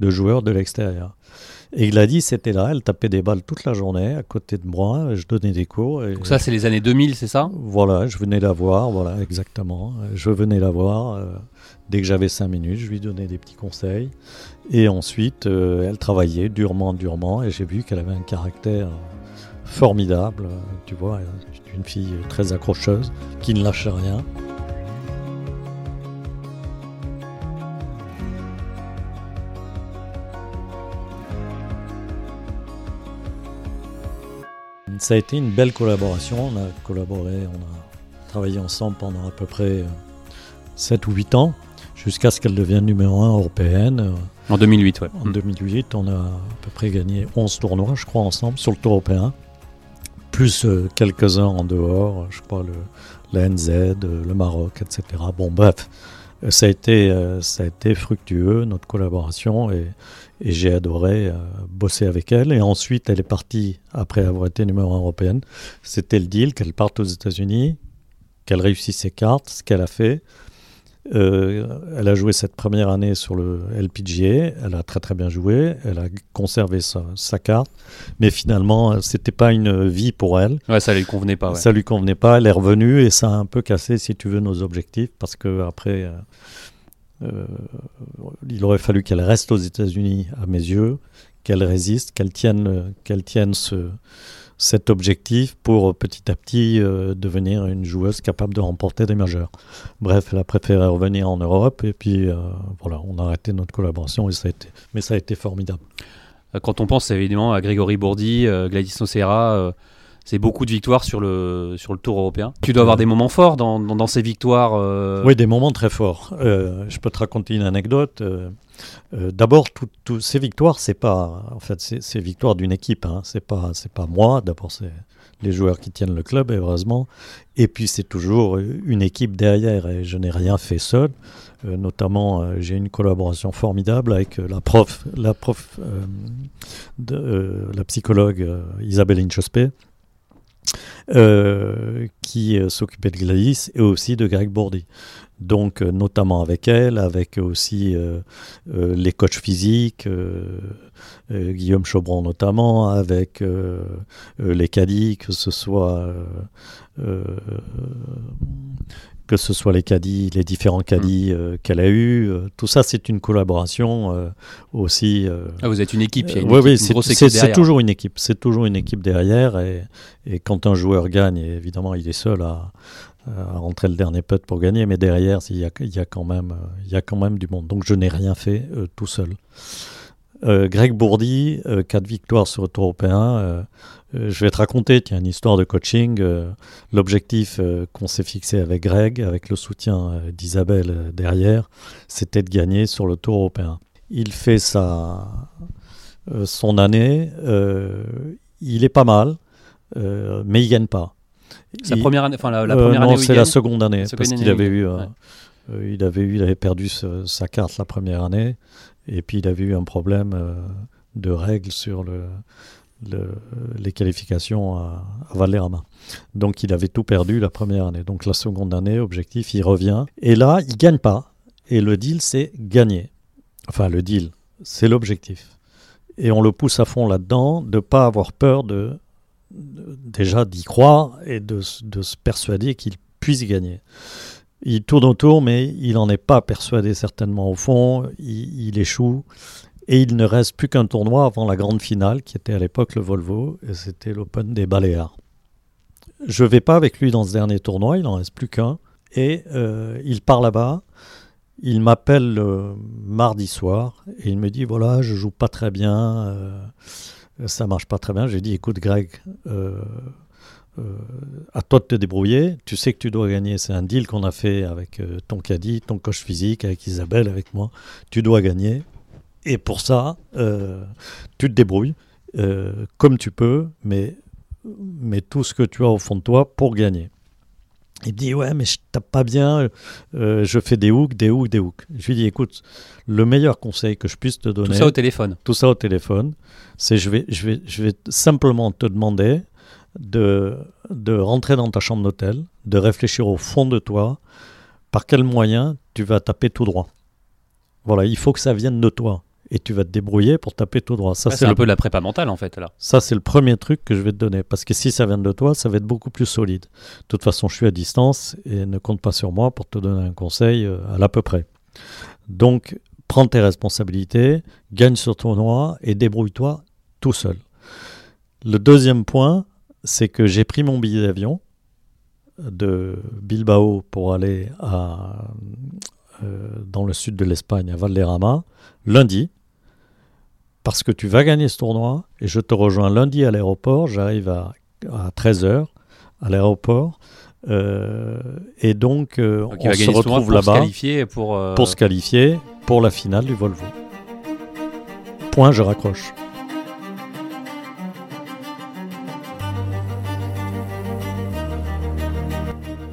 de joueurs de l'extérieur. Et Gladys était là, elle tapait des balles toute la journée à côté de moi, je donnais des cours. Et Donc ça, c'est les années 2000, c'est ça? Voilà, je venais la voir, voilà, exactement. Je venais la voir. euh, dès que j'avais cinq minutes, je lui donnais des petits conseils. Et ensuite, euh, elle travaillait durement, durement, et j'ai vu qu'elle avait un caractère formidable. euh, Tu vois, une fille très accrocheuse, qui ne lâche rien. Ça a été une belle collaboration. On a collaboré, on a travaillé ensemble pendant à peu près 7 ou 8 ans, jusqu'à ce qu'elle devienne numéro 1 européenne. Euh, En 2008, ouais. En 2008, on a à peu près gagné 11 tournois, je crois, ensemble, sur le tour européen. Plus euh, quelques-uns en dehors, je crois, le, la NZ, euh, le Maroc, etc. Bon, bref, euh, ça a été, euh, ça a été fructueux, notre collaboration, et, et j'ai adoré euh, bosser avec elle. Et ensuite, elle est partie, après avoir été numéro 1 européenne. C'était le deal qu'elle parte aux États-Unis, qu'elle réussisse ses cartes, ce qu'elle a fait. Euh, elle a joué cette première année sur le LPGA, elle a très très bien joué, elle a conservé sa, sa carte, mais finalement, euh, c'était pas une vie pour elle. Ouais, ça lui convenait pas. Ouais. Ça lui convenait pas, elle est revenue et ça a un peu cassé, si tu veux, nos objectifs, parce que après, euh, euh, il aurait fallu qu'elle reste aux États-Unis, à mes yeux, qu'elle résiste, qu'elle tienne, qu'elle tienne ce, cet objectif pour euh, petit à petit euh, devenir une joueuse capable de remporter des majeurs. Bref, elle a préféré revenir en Europe et puis voilà, on a arrêté notre collaboration et ça a été, mais ça a été formidable. Quand on pense évidemment à Grégory Bourdi, Gladys Nocera, c'est beaucoup de victoires sur le, sur le tour européen. Tu dois avoir des moments forts dans, dans, dans ces victoires. euh, Oui, des moments très forts. Euh, je peux te raconter une anecdote. Euh, D'abord, toutes tout, ces victoires, c'est pas, en fait, c'est victoires d'une équipe. Hein. C'est pas, c'est pas moi. D'abord, c'est les joueurs qui tiennent le club, heureusement. Et puis, c'est toujours une équipe derrière. Et je n'ai rien fait seul. Notamment, j'ai une collaboration formidable avec la prof, la prof, de, la psychologue Isabelle Inchospé, euh, qui euh, s'occupait de Gladys et aussi de Greg Bourdi. Donc, euh, notamment avec elle, avec aussi les coachs physiques, Guillaume Chaubron notamment, avec les caddies, que ce soit que ce soit les caddies, les différents caddies euh, qu'elle a eu, euh, tout ça c'est une collaboration euh, aussi. Ah, vous êtes une équipe, il y a une, oui, équipe, oui, c'est- toujours une équipe. C'est toujours une équipe derrière. Et, et quand un joueur gagne, évidemment, il est seul à, à rentrer le dernier putt pour gagner. Mais derrière, il y a, il y a, quand, même, il y a quand même du monde. Donc je n'ai rien fait tout seul. Greg Bourdi, euh, quatre victoires sur le tour européen. Euh, je vais te raconter tiens, une histoire de coaching. euh, L'objectif euh, qu'on s'est fixé avec Greg, avec le soutien d'Isabelle derrière, c'était de gagner sur le tour européen. Il fait sa, son année, euh, il est pas mal, euh, mais il gagne pas. Sa Il- première année, enfin la, la première année c'est la seconde année, seconde parce qu'il avait eu, ouais. il avait eu, il avait perdu ce- sa carte la première année, et puis il avait eu un problème de règles sur le, le- les qualifications à, à. Donc il avait tout perdu la première année. Donc la seconde année, objectif, il revient, et là il gagne pas. Et le deal, c'est gagner. Enfin le deal, c'est l'objectif. Et on le pousse à fond là-dedans, de pas avoir peur de, déjà d'y croire et de, se persuader qu'il puisse gagner. Il tourne autour, mais il n'en est pas persuadé certainement au fond. Il échoue. Et il ne reste plus qu'un tournoi avant la grande finale, qui était à l'époque le Volvo, et c'était l'Open des Baléares. Je vais pas avec lui dans ce dernier tournoi, il n'en reste plus qu'un. Et euh, il part là-bas. Il m'appelle le mardi soir et il me dit voilà, je joue pas très bien, euh, ça marche pas très bien. J'ai dit écoute, Greg, euh, euh, à toi de te débrouiller. Tu sais que tu dois gagner. C'est un deal qu'on a fait avec euh, ton caddie, ton coach physique, avec Isabelle, avec moi. Tu dois gagner. Et pour ça, euh, tu te débrouilles euh, comme tu peux, mais mets tout ce que tu as au fond de toi pour gagner. Il me dit ouais mais je tape pas bien, euh, je fais des hooks, des hooks, des hooks. Je lui dis écoute, le meilleur conseil que je puisse te donner, Tout ça au téléphone. tout ça au téléphone, c'est je vais, je vais, je vais simplement te demander de, de rentrer dans ta chambre d'hôtel, de réfléchir au fond de toi, par quel moyen tu vas taper tout droit. Voilà, il faut que ça vienne de toi. Et tu vas te débrouiller pour taper tout droit. Ça, Ouais, c'est le un peu la prépa mentale en fait là. ça, c'est le premier truc que je vais te donner. Parce que si ça vient de toi, ça va être beaucoup plus solide. De toute façon, je suis à distance et ne compte pas sur moi pour te donner un conseil euh, à l'à peu près. Donc, prends tes responsabilités, gagne ce tournoi et débrouille-toi tout seul. Le deuxième point, c'est que j'ai pris mon billet d'avion de Bilbao pour aller à, euh, dans le sud de l'Espagne, à Valderrama, lundi parce que tu vas gagner ce tournoi et je te rejoins lundi à l'aéroport. J'arrive à, à 13h à l'aéroport. euh, et donc, euh, Donc, on se retrouve pour se là-bas pour. euh, pour se qualifier pour la finale du Volvo. Point, je raccroche.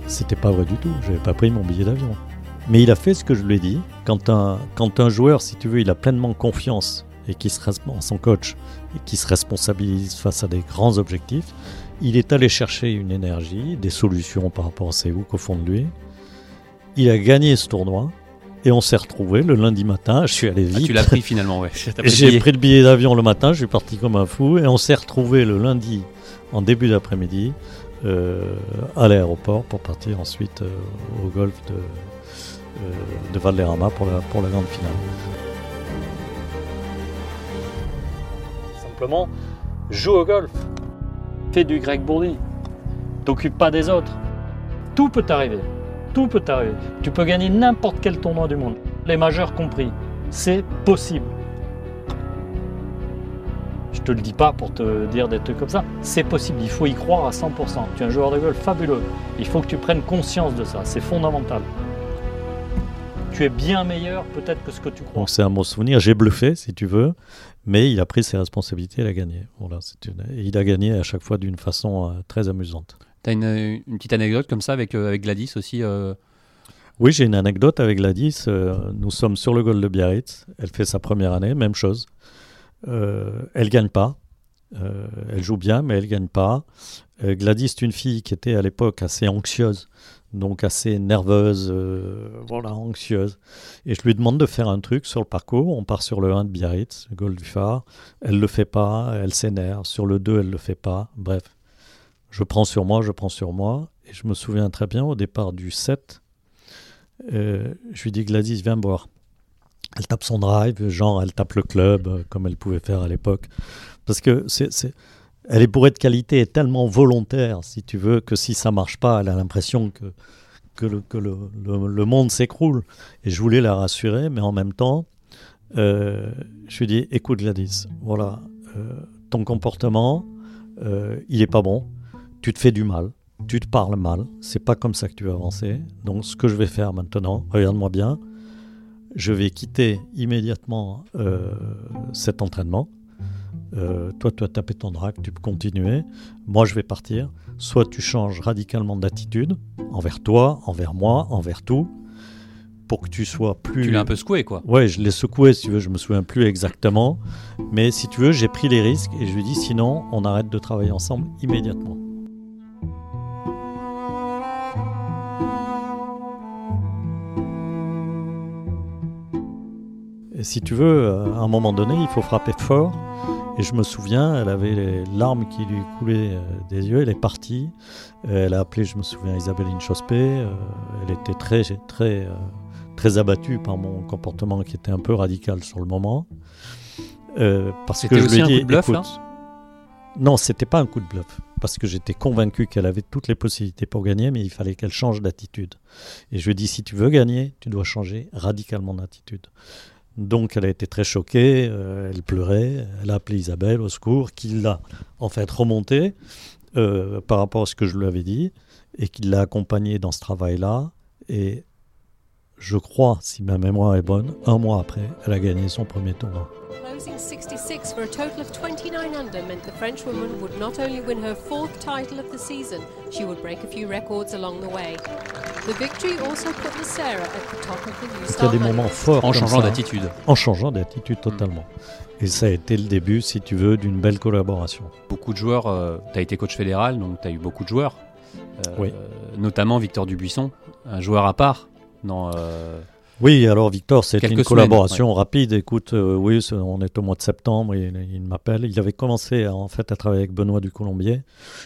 C'était pas vrai du tout, j'avais pas pris mon billet d'avion. Mais il a fait ce que je lui ai dit. Quand un, quand un joueur, si tu veux, il a pleinement confiance et qui se son coach et qui se responsabilise face à des grands objectifs, il est allé chercher une énergie, des solutions par rapport à ses hooks au fond de lui. Il a gagné ce tournoi et on s'est retrouvé le lundi matin. Je suis allé ah, vite. tu l'as pris finalement, ouais. J'ai pris le billet d'avion le matin, je suis parti comme un fou et on s'est retrouvé le lundi en début d'après-midi euh, à l'aéroport pour partir ensuite euh, au golf de, euh, de Valderrama pour la, pour la grande finale. Simplement, joue au golf. Fais du Greg Bourdi. T'occupes pas des autres. Tout peut t'arriver. Tout peut t'arriver. Tu peux gagner n'importe quel tournoi du monde, les majeurs compris. C'est possible. Je te le dis pas pour te dire des trucs comme ça. C'est possible. Il faut y croire à 100%. Tu es un joueur de golf fabuleux. Il faut que tu prennes conscience de ça. C'est fondamental. Tu es bien meilleur peut-être que ce que tu crois. C'est un bon souvenir. J'ai bluffé, si tu veux, mais il a pris ses responsabilités, il a gagné. Voilà, une- et il a gagné à chaque fois d'une façon euh, très amusante. T'as une, une petite anecdote comme ça avec, euh, avec Gladys aussi. euh, Oui, j'ai une anecdote avec Gladys. Nous sommes sur le golf de Biarritz. Elle fait sa première année, même chose. Elle gagne pas. Elle joue bien, mais elle gagne pas. Gladys est une fille qui était à l'époque assez anxieuse, donc assez nerveuse, euh, voilà, anxieuse. Et je lui demande de faire un truc sur le parcours. On part sur le 1 de Biarritz, le du phare. Elle le fait pas, elle s'énerve. Sur le 2, elle le fait pas. Bref, je prends sur moi, je prends sur moi. Et je me souviens très bien au départ du 7, euh, je lui dis Gladys, viens boire. Elle tape son drive, genre elle tape le club, euh, comme elle pouvait faire à l'époque. Parce que c'est- elle est bourrée de qualité et tellement volontaire, si tu veux, que si ça marche pas, elle a l'impression que, le, monde s'écroule. Et je voulais la rassurer, mais en même temps, euh, je lui dis écoute Gladys, voilà, euh, ton comportement, euh, il est pas bon, tu te fais du mal tu te parles mal, c'est pas comme ça que tu vas avancer. Donc ce que je vais faire maintenant, regarde-moi bien, je vais quitter immédiatement cet entraînement. Euh, toi, tu as tapé ton drac, tu peux continuer. Moi, je vais partir. Soit tu changes radicalement d'attitude envers toi, envers moi, envers tout, pour que tu sois plus. Tu l'as un peu secoué, quoi. Ouais, je l'ai secoué, si tu veux, je me souviens plus exactement. Mais si tu veux, j'ai pris les risques et je lui dis sinon, on arrête de travailler ensemble immédiatement. Et si tu veux, à un moment donné, il faut frapper fort. Et je me souviens, elle avait les larmes qui lui coulaient euh, des yeux, elle est partie. Euh, Elle a appelé, je me souviens, Isabelle Inchospé. Euh, Elle était très, très, très abattue par mon comportement qui était un peu radical sur le moment. Euh, parce que je aussi lui ai un dit, coup de bluff, écoute, non, c'était pas un coup de bluff, parce que j'étais convaincu qu'elle avait toutes les possibilités pour gagner, mais il fallait qu'elle change d'attitude. Et je lui ai dit, si tu veux gagner, tu dois changer radicalement d'attitude. Donc elle a été très choquée, euh, elle pleurait, elle a appelé Isabelle au secours, qui l'a en fait remontée euh, par rapport à ce que je lui avais dit, et qui l'a accompagnée dans ce travail-là. Et je crois, si ma mémoire est bonne, un mois après, elle a gagné son premier tournoi. Closing 66 for a total of 29 under meant the French woman would not only win her fourth title of the season, she would break a few records along the way. The victory also put Sarah at the top of the New Il y a Star des moments forts. En changeant d'attitude. En changeant d'attitude totalement. Et ça a été le début, si tu veux, d'une belle collaboration. Beaucoup de joueurs, tu as été coach fédéral, donc tu as eu beaucoup de joueurs. Euh, Oui. Notamment Victor Dubuisson, un joueur à part. Dans, euh, Oui, alors Victor, c'était une semaines, collaboration rapide. Écoute, euh, oui, c'est- on est au mois de septembre, il, il m'appelle. Il avait commencé à, en fait à travailler avec Benoît du Colombier.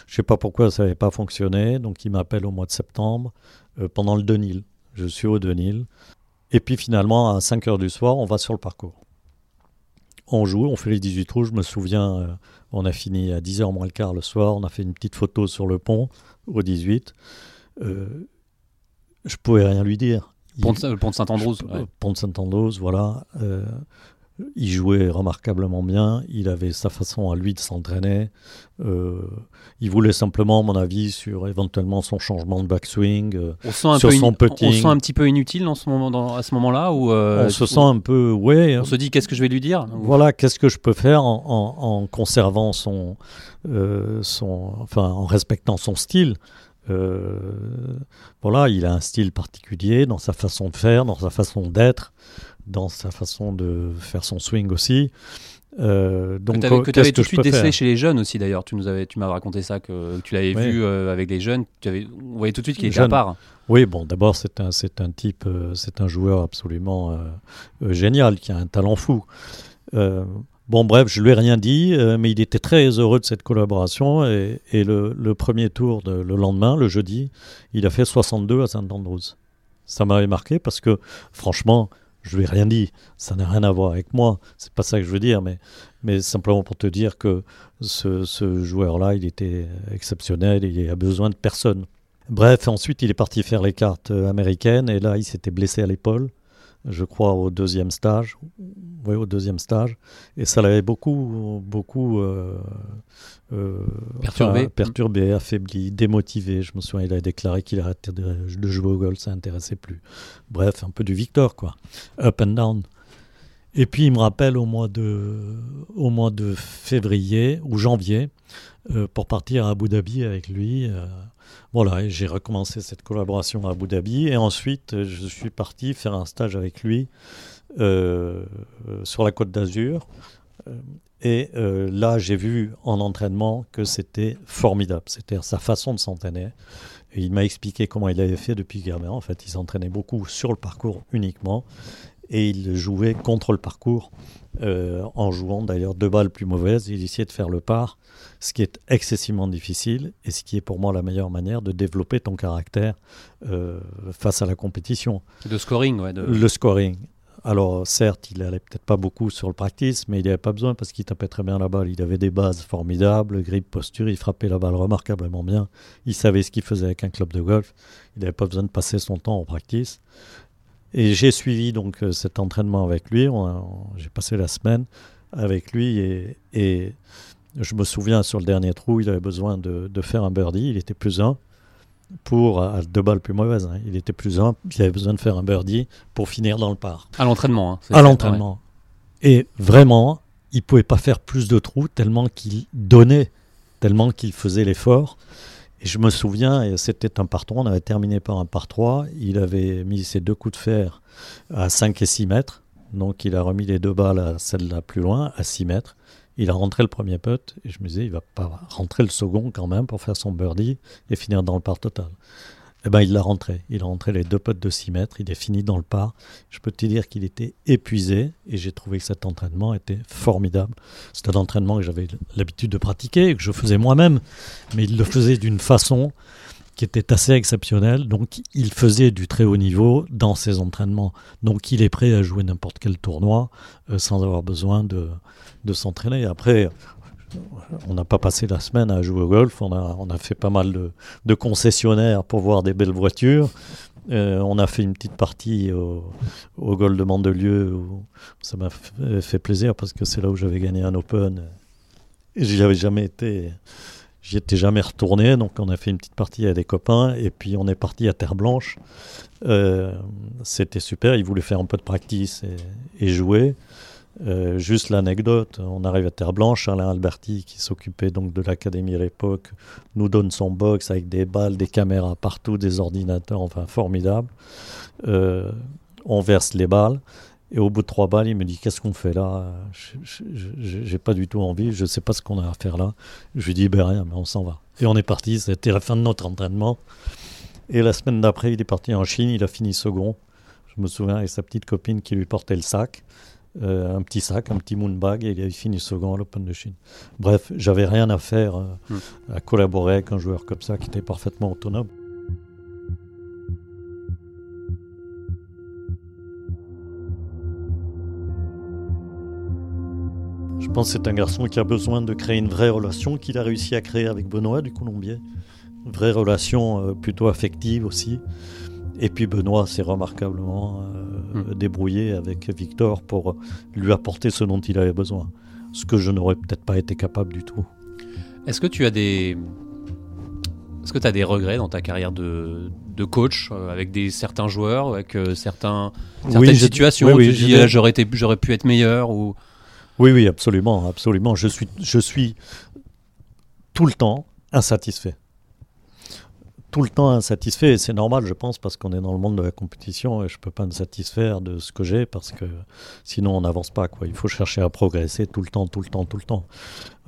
Je sais pas pourquoi ça n'avait pas fonctionné, donc il m'appelle au mois de septembre euh, pendant le Denil. Je suis au Denil. Et puis finalement, à 5 heures du soir, on va sur le parcours. On joue, on fait les 18 trous. Je me souviens, euh, on a fini à 10h moins le quart le soir. On a fait une petite photo sur le pont au 18. Euh, je pouvais rien lui dire. Pont de, le pont de Saint-Andrews. ouais. Pont de Saint-Andrews, voilà. Euh, il jouait remarquablement bien. Il avait sa façon à lui de s'entraîner. Euh, il voulait simplement mon avis sur éventuellement son changement de backswing. Euh, On se sent un Sur peu son in- putting. On se sent un petit peu inutile dans ce moment, dans- à ce moment-là ou euh, on se sent un peu, ouais. on se dit qu'est-ce que je vais lui dire? Voilà, qu'est-ce que je peux faire en, en- en conservant son, son, enfin, en respectant son style? Voilà, il a un style particulier dans sa façon de faire, dans sa façon d'être, dans sa façon de faire son swing aussi. Euh, donc, que tu avais, que tout de suite décelé chez les jeunes aussi d'ailleurs. Tu nous avais, tu m'as raconté ça que tu l'avais Oui. vu euh, avec les jeunes. Tu avais, on voyait tout de suite qu'il était à part. Oui, bon, d'abord, c'est un, c'est un type, euh, c'est un joueur absolument euh, génial, qui a un talent fou. Bon, bref, je lui ai rien dit, mais il était très heureux de cette collaboration. Et, et le, le premier tour, de- le lendemain, le jeudi, il a fait 62 à Saint-Andrews. Ça m'avait marqué parce que, franchement, je lui ai rien dit. Ça n'a rien à voir avec moi. C'est pas ça que je veux dire, mais, simplement pour te dire que ce, joueur-là, il était exceptionnel il a besoin de personne. Bref, ensuite il est parti faire les cartes euh, américaines et là il s'était blessé à l'épaule, je crois au deuxième stage. Oui, au deuxième stage. Et ça l'avait beaucoup, beaucoup euh, euh, Perturbé. enfin, perturbé, affaibli, démotivé. Je me souviens, il a déclaré qu'il arrêtait de, de jouer au golf, ça n'intéressait plus. Bref, un peu du Victor, quoi. Up and down. Et puis il me rappelle au mois de, au mois de février ou janvier euh, pour partir à Abu Dhabi avec lui. euh, voilà, j'ai recommencé cette collaboration à Abu Dhabi. Et ensuite, je suis parti faire un stage avec lui sur la côte d'Azur. Euh, et euh, là, j'ai vu en entraînement que c'était formidable. C'était sa façon de s'entraîner. Il m'a expliqué comment il avait fait depuis gamin. En fait, il s'entraînait beaucoup sur le parcours uniquement. Et il jouait contre le parcours, euh, en jouant d'ailleurs deux balles plus mauvaises. Il essayait de faire le par, ce qui est excessivement difficile et ce qui est pour moi la meilleure manière de développer ton caractère euh, face à la compétition. De scoring, ouais. De... Le scoring. Alors, certes, il allait peut-être pas beaucoup sur le practice, mais il n'y avait pas besoin parce qu'il tapait très bien la balle. Il avait des bases formidables, grip, posture, il frappait la balle remarquablement bien. Il savait ce qu'il faisait avec un club de golf. Il n'avait pas besoin de passer son temps en practice. Et j'ai suivi donc euh, cet entraînement avec lui. J'ai passé la semaine avec lui et, et je me souviens sur le dernier trou, il avait besoin de, de faire un birdie. Il était plus un pour à deux balles plus mauvaises. hein. Il était plus un. Il avait besoin de faire un birdie pour finir dans le par À l'entraînement. hein, à l'entraînement. Et vraiment, il pouvait pas faire plus de trous tellement qu'il donnait, tellement qu'il faisait l'effort. Et je me souviens, c'était un par 3, on avait terminé par un par 3, il avait mis ses deux coups de fer à 5 et 6 mètres, donc il a remis les deux balles à celle-là plus loin, à 6 mètres. Il a rentré le premier putt, et je me disais, il va pas rentrer le second quand même pour faire son birdie et finir dans le par total. Eh ben, il l'a rentré. Il a rentré les deux putts de 6 mètres. Il est fini dans le par. Je peux te dire qu'il était épuisé et j'ai trouvé que cet entraînement était formidable. C'est un entraînement que j'avais l'habitude de pratiquer et que je faisais moi-même, mais il le faisait d'une façon qui était assez exceptionnelle. Donc, il faisait du très haut niveau dans ses entraînements. Donc, il est prêt à jouer n'importe quel tournoi euh, sans avoir besoin de, s'entraîner. Après, on n'a pas passé la semaine à jouer au golf. On a, fait pas mal de, concessionnaires pour voir des belles voitures. Euh, on a fait une petite partie au, au golf de Mandelieu. Où ça m'a fait plaisir parce que c'est là où j'avais gagné un Open. Et j'y avais jamais été. J'y étais jamais retourné, donc on a fait une petite partie avec des copains, et puis on est parti à Terre Blanche. Euh, C'était super, ils voulaient faire un peu de practice et, jouer. Euh, juste l'anecdote, on arrive à Terre Blanche, Alain Alberti, qui s'occupait donc de l'académie à l'époque, nous donne son box avec des balles, des caméras partout, des ordinateurs, enfin formidable. Euh, on verse les balles. Et au bout de trois balles, il me dit Qu'est-ce qu'on fait là? J'ai pas du tout envie, je sais pas ce qu'on a à faire là. Je lui dis Ben rien, mais on s'en va. Et on est parti, c'était la fin de notre entraînement. Et la semaine d'après, il est parti en Chine, il a fini second. Je me souviens avec sa petite copine qui lui portait le sac. Euh, un petit sac, un petit moonbag, et il a fini second à l'Open de Chine. Bref, j'avais rien à faire euh, Hmm. à collaborer avec un joueur comme ça qui était parfaitement autonome. Je pense que c'est un garçon qui a besoin de créer une vraie relation qu'il a réussi à créer avec Benoît du Colombier. Une vraie relation euh, plutôt affective aussi. Et puis Benoît s'est remarquablement euh, Mm. débrouillé avec Victor pour lui apporter ce dont il avait besoin. Ce que je n'aurais peut-être pas été capable du tout. Est-ce que tu as des. Est-ce que tu as des regrets dans ta carrière de, de coach euh, avec des, certains joueurs, avec euh, certains, certaines j'ai- situations oui, où oui, j'aurais pu être meilleur ou... Oui, oui, absolument, absolument. Je suis, je suis tout le temps insatisfait. Tout le temps insatisfait, et c'est normal, je pense, parce qu'on est dans le monde de la compétition et je ne peux pas me satisfaire de ce que j'ai parce que sinon on n'avance pas. Quoi. Il faut chercher à progresser tout le temps, tout le temps, tout le temps.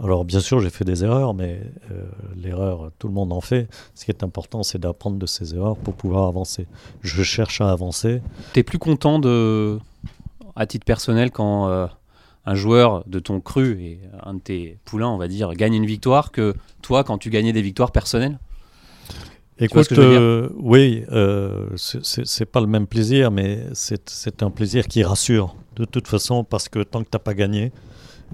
Alors, bien sûr, j'ai fait des erreurs, mais euh, l'erreur, tout le monde en fait. Ce qui est important, c'est d'apprendre de ces erreurs pour pouvoir avancer. Je cherche à avancer. Tu plus content de, à titre personnel quand euh, un joueur de ton cru et un de tes poulains, on va dire, gagne une victoire que toi quand tu gagnais des victoires personnelles? Écoute, euh, oui, euh, c'est- pas le même plaisir, mais c'est c'est un plaisir qui rassure de toute façon parce que tant que t'as pas gagné,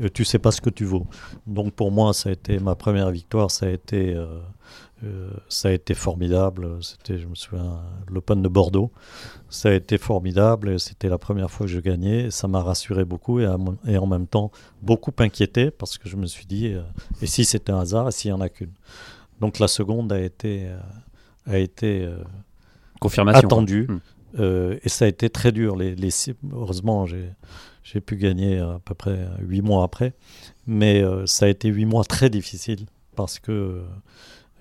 euh, tu sais pas ce que tu vaux. Donc pour moi, ça a été ma première victoire, ça a été, euh, euh, ça a été formidable. C'était, je me souviens, l'Open de Bordeaux. Ça a été formidable. C'était la première fois que je gagnais. Ça m'a rassuré beaucoup et, à mon- et en même temps beaucoup inquiété parce que je me suis dit, euh, et si c'était un hasard, et s'il y en a qu'une? Donc la seconde a été, euh, a été Confirmation. attendu. Hmm. Et ça a été très dur. Les, les heureusement, j'ai, j'ai pu gagner à peu près huit mois après. Mais ça a été huit mois très difficiles parce que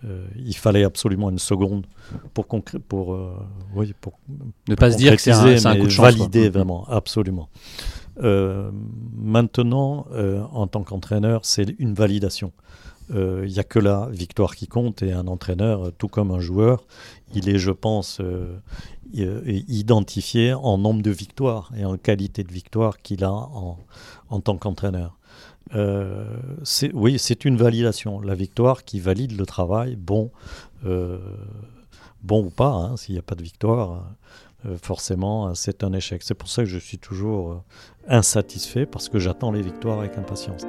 euh, il fallait absolument une seconde pour, euh, oui, pour Ne pas se dire que c'est un, coup de chance. Valider Mm. vraiment, absolument. Euh, maintenant, en tant qu'entraîneur, c'est une validation. Il n'y a que la victoire qui compte et un entraîneur, tout comme un joueur, il est, je pense, identifié en nombre de victoires et en qualité de victoire qu'il a en, en tant qu'entraîneur. Euh, oui, c'est une validation. La victoire qui valide le travail, bon, euh, bon ou pas, hein, s'il n'y a pas de victoire, euh, forcément, c'est un échec. C'est pour ça que je suis toujours insatisfait parce que j'attends les victoires avec impatience.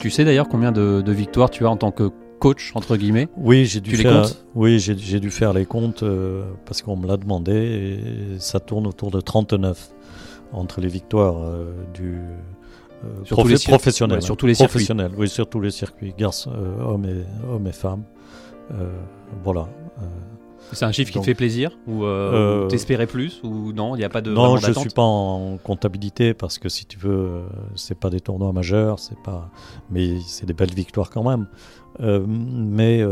Tu sais d'ailleurs combien de victoires tu as en tant que coach, entre guillemets Oui, j'ai dû Tu les faire. comptes? oui, j'ai dû faire les comptes euh, parce qu'on me l'a demandé et ça tourne autour de 39 entre les victoires euh, du euh, Sur tous les profe- cir- professionnels, ouais, sur tous les circuits. professionnels, oui, sur tous les circuits, garçons, hommes et hommes et femmes. Voilà. C'est un chiffre qui Donc, te fait plaisir Ou euh, euh, t'espérais plus Ou non, il n'y a pas de. non, je d'attente suis pas en comptabilité parce que si tu veux, euh, c'est pas des tournois majeurs, c'est pas, mais c'est des belles victoires quand même. Euh, mais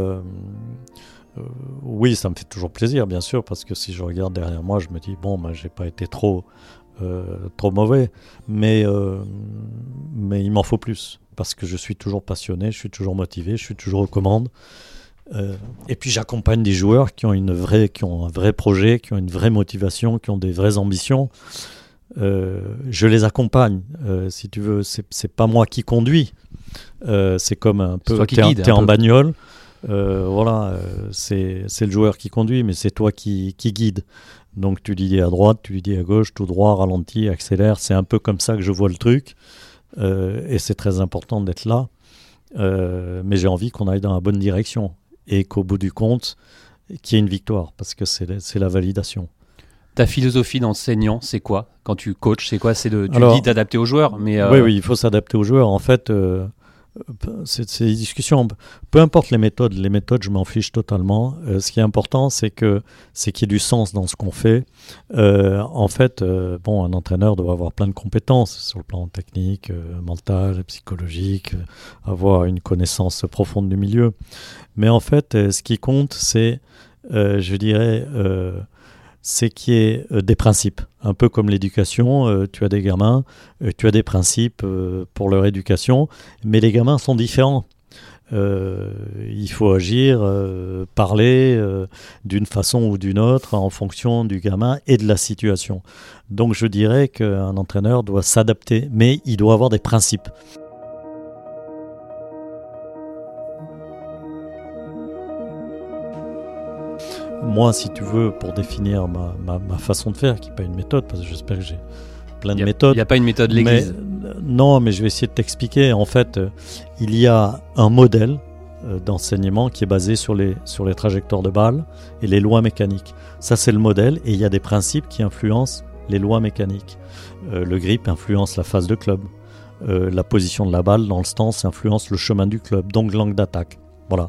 oui, ça me fait toujours plaisir, bien sûr, parce que si je regarde derrière moi, je me dis bon, ben, j'ai pas été trop, trop mauvais, mais mais il m'en faut plus parce que je suis toujours passionné, je suis toujours motivé, je suis toujours aux commandes. Euh, et puis j'accompagne des joueurs qui ont une vraie, qui ont un vrai projet, qui ont une vraie motivation, qui ont des vraies ambitions. Euh, je les accompagne, euh, si tu veux. C'est pas moi qui conduis. C'est comme un peu. toi qui T'es en- peu. bagnole. voilà, c'est c'est le joueur qui conduit, mais c'est toi qui, qui guide. Donc tu lui dis à droite, tu lui dis à gauche, tout droit, ralenti, accélère. C'est un peu comme ça que je vois le truc. Et c'est très important d'être là. Euh, mais j'ai envie qu'on aille dans la bonne direction et qu'au bout du compte, qu'il y ait une victoire, parce que c'est la validation. Ta philosophie d'enseignant, c'est quoi? Quand tu coaches, c'est quoi? C'est Alors- dis d'adapter aux joueurs, mais euh, Oui, oui, il faut s'adapter aux joueurs. En fait, euh, c'est des discussions. Peu importe les méthodes, les méthodes, je m'en fiche totalement. Euh, ce qui est important, c'est que c'est qu'il y ait du sens dans ce qu'on fait. Euh, en fait, euh, bon, un entraîneur doit avoir plein de compétences sur le plan technique, mental, psychologique, avoir une connaissance profonde du milieu. Mais en fait, ce qui compte, c'est, je dirais, c'est qu'il y ait euh, des principes. Un peu comme l'éducation, euh, tu as des gamins, euh, tu as des principes pour leur éducation, mais les gamins sont différents. Il faut agir, parler d'une façon ou d'une autre en fonction du gamin et de la situation. Donc je dirais qu'un entraîneur doit s'adapter, mais il doit avoir des principes. Moi, si tu veux, pour définir ma, ma- ma façon de faire, qui n'est pas une méthode, parce que j'espère que j'ai plein de il méthodes. n'y a pas une méthode l'église. euh, non, mais je vais essayer de t'expliquer. En fait, euh, il y a un modèle euh, d'enseignement qui est basé sur les, sur les trajectoires de balles et les lois mécaniques. Ça, c'est le modèle. Et il y a des principes qui influencent les lois mécaniques. Euh, le grip influence la phase de club. Euh, la position de la balle dans le stance influence le chemin du club, donc l'angle d'attaque. Voilà.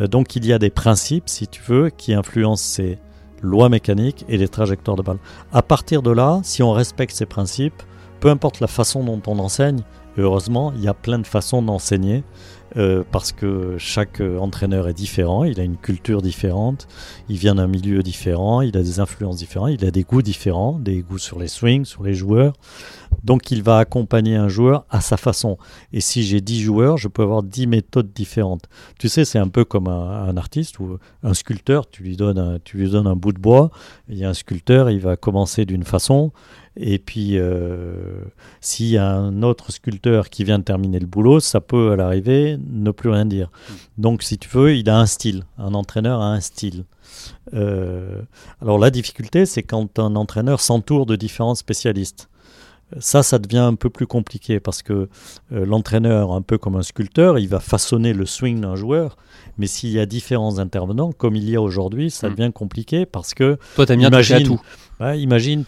Euh, donc il y a des principes, si tu veux, qui influencent ces lois mécaniques et les trajectoires de balle. À partir de là, si on respecte ces principes, peu importe la façon dont on enseigne, heureusement, il y a plein de façons d'enseigner euh, parce que chaque euh, entraîneur est différent, il a une culture différente, il vient d'un milieu différent, il a des influences différentes, il a des goûts différents, des goûts sur les swings, sur les joueurs. Donc il va accompagner un joueur à sa façon. Et si j'ai 10 joueurs, je peux avoir 10 méthodes différentes. Tu sais, c'est un peu comme un, un artiste ou un sculpteur, tu lui, donnes un, tu lui donnes un bout de bois, il y a un sculpteur, il va commencer d'une façon, et puis, euh, s'il y a un autre sculpteur qui vient de terminer le boulot, ça peut à l'arrivée ne plus rien dire. Donc, si tu veux, il a un style. Un entraîneur a un style. Euh, alors, la difficulté, c'est quand un entraîneur s'entoure de différents spécialistes. Ça, ça devient un peu plus compliqué parce que euh, l'entraîneur, un peu comme un sculpteur, il va façonner le swing d'un joueur. Mais s'il y a différents intervenants, comme il y a aujourd'hui, ça Mm. devient compliqué parce que Toi, t'aimes bien toucher à imagine- tout. Imagine,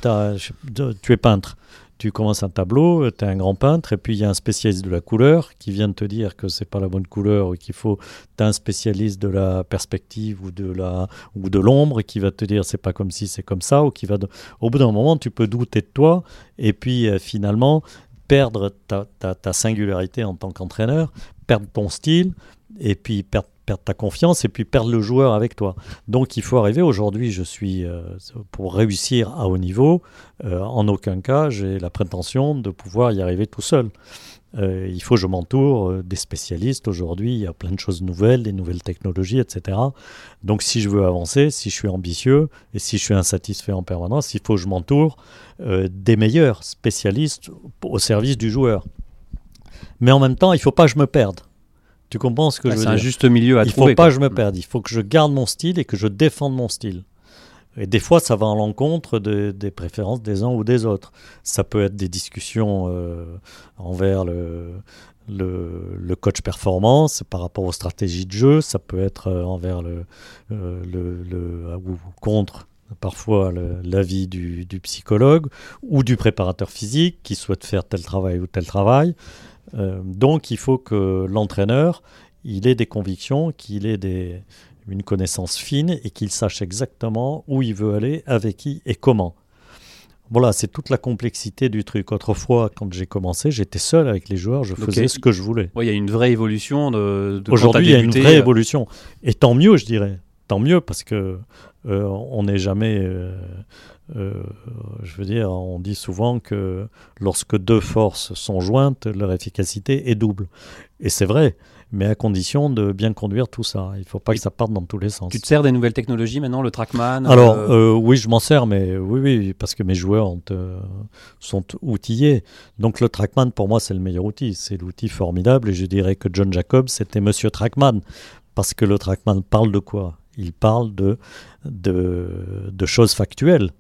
tu es peintre. Tu commences un tableau, tu es un grand peintre, et puis il y a un spécialiste de la couleur qui vient de te dire que c'est pas la bonne couleur ou qu'il faut. Tu as un spécialiste de la perspective ou de la ou de l'ombre qui va te dire c'est pas comme si c'est comme ça ou qui va. de- Au bout d'un moment, tu peux douter de toi et puis euh, finalement perdre ta, ta- ta singularité en tant qu'entraîneur, perdre ton style et puis perdre, perdre ta confiance et puis perdre le joueur avec toi. Donc il faut arriver. Aujourd'hui, je suis euh, pour réussir à haut niveau. euh, en aucun cas, j'ai la prétention de pouvoir y arriver tout seul. Euh, il faut que je m'entoure des spécialistes. Aujourd'hui, il y a plein de choses nouvelles, des nouvelles technologies, etc. Donc, si je veux avancer, si je suis ambitieux et si je suis insatisfait en permanence, il faut que je m'entoure des meilleurs spécialistes au service du joueur. Mais en même temps, il ne faut pas que je me perde. Tu comprends ce que je veux c'est un dire juste milieu à il trouver. faut pas quoi. que je me perde. Il faut que je garde mon style et que je défende mon style. Et des fois, ça va à l'encontre de- des préférences des uns ou des autres. Ça peut être des discussions euh, envers le, le, le coach performance par rapport aux stratégies de jeu. Ça peut être euh, envers le, euh, le, le- ou contre parfois l'avis du, du psychologue ou du préparateur physique qui souhaite faire tel travail ou tel travail. Euh, donc, il faut que l'entraîneur il ait des convictions, qu'il ait des, une connaissance fine et qu'il sache exactement où il veut aller, avec qui et comment. Voilà, c'est toute la complexité du truc. Autrefois, quand j'ai commencé, j'étais seul avec les joueurs, je faisais ce que je voulais. Ouais, il y a une vraie évolution de. de Aujourd'hui, il y a une vraie euh, évolution. Et tant mieux, je dirais. Tant mieux parce que euh, on n'est jamais. euh, euh, je veux dire, on dit souvent que lorsque deux forces sont jointes, leur efficacité est double. Et c'est vrai, mais à condition de bien conduire tout ça. Il ne faut pas que ça parte dans tous les sens. Tu te sers des nouvelles technologies maintenant, le Trackman Alors, euh, euh, oui, je m'en sers, mais oui, oui, parce que mes joueurs ont, euh, sont outillés. Donc, le Trackman, pour moi, c'est le meilleur outil. C'est l'outil formidable. Et je dirais que John Jacobs, c'était Monsieur Trackman. Parce que le Trackman parle de quoi? Il parle de, de, de choses factuelles.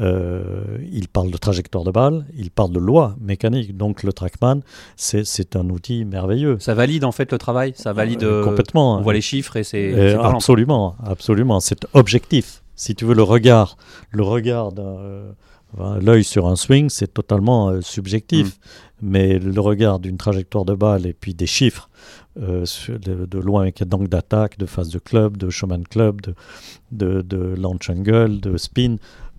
Euh, il parle de trajectoire de balle, il parle de loi mécanique. Donc, le Trackman, c'est un outil merveilleux. ça valide en fait le travail? Ça valide. Euh, complètement. On voit les chiffres et c'est. Euh, absolument, absolument. C'est objectif. si tu veux, le regard, le regard l'œil sur un swing, c'est totalement subjectif. Mais le regard d'une trajectoire de balle et puis des chiffres de, de loin, d'angle d'attaque, de phase de club, de showman club, de, de, de launch angle, de spin,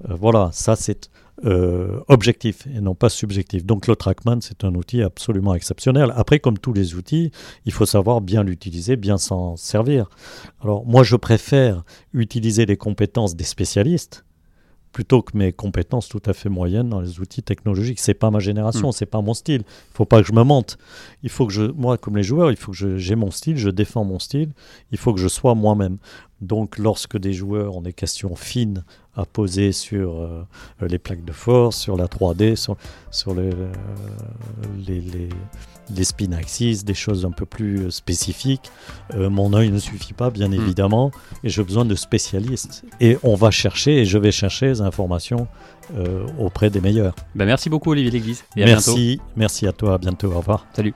voilà, ça c'est euh, objectif et non pas subjectif. Donc le Trackman, c'est un outil absolument exceptionnel. Après, comme tous les outils, il faut savoir bien l'utiliser, bien s'en servir. Alors moi, je préfère utiliser les compétences des spécialistes plutôt que mes compétences tout à fait moyennes dans les outils technologiques. C'est pas ma génération, c'est pas mon style. Il faut pas que je me mente. Il faut que je, moi, comme les joueurs, il faut que j'ai mon style, je défends mon style. Il faut que je sois moi-même. Donc, lorsque des joueurs ont des questions fines à poser sur euh, les plaques de force, sur la 3D, sur, sur les, euh, les, les, les spin axis, des choses un peu plus euh, spécifiques, euh, mon œil ne suffit pas, bien évidemment, et j'ai besoin de spécialistes. Et on va chercher, et je vais chercher les informations auprès des meilleurs. Bah, merci beaucoup Olivier Léglise. Et à bientôt. merci, merci à toi, à bientôt, au revoir. Salut.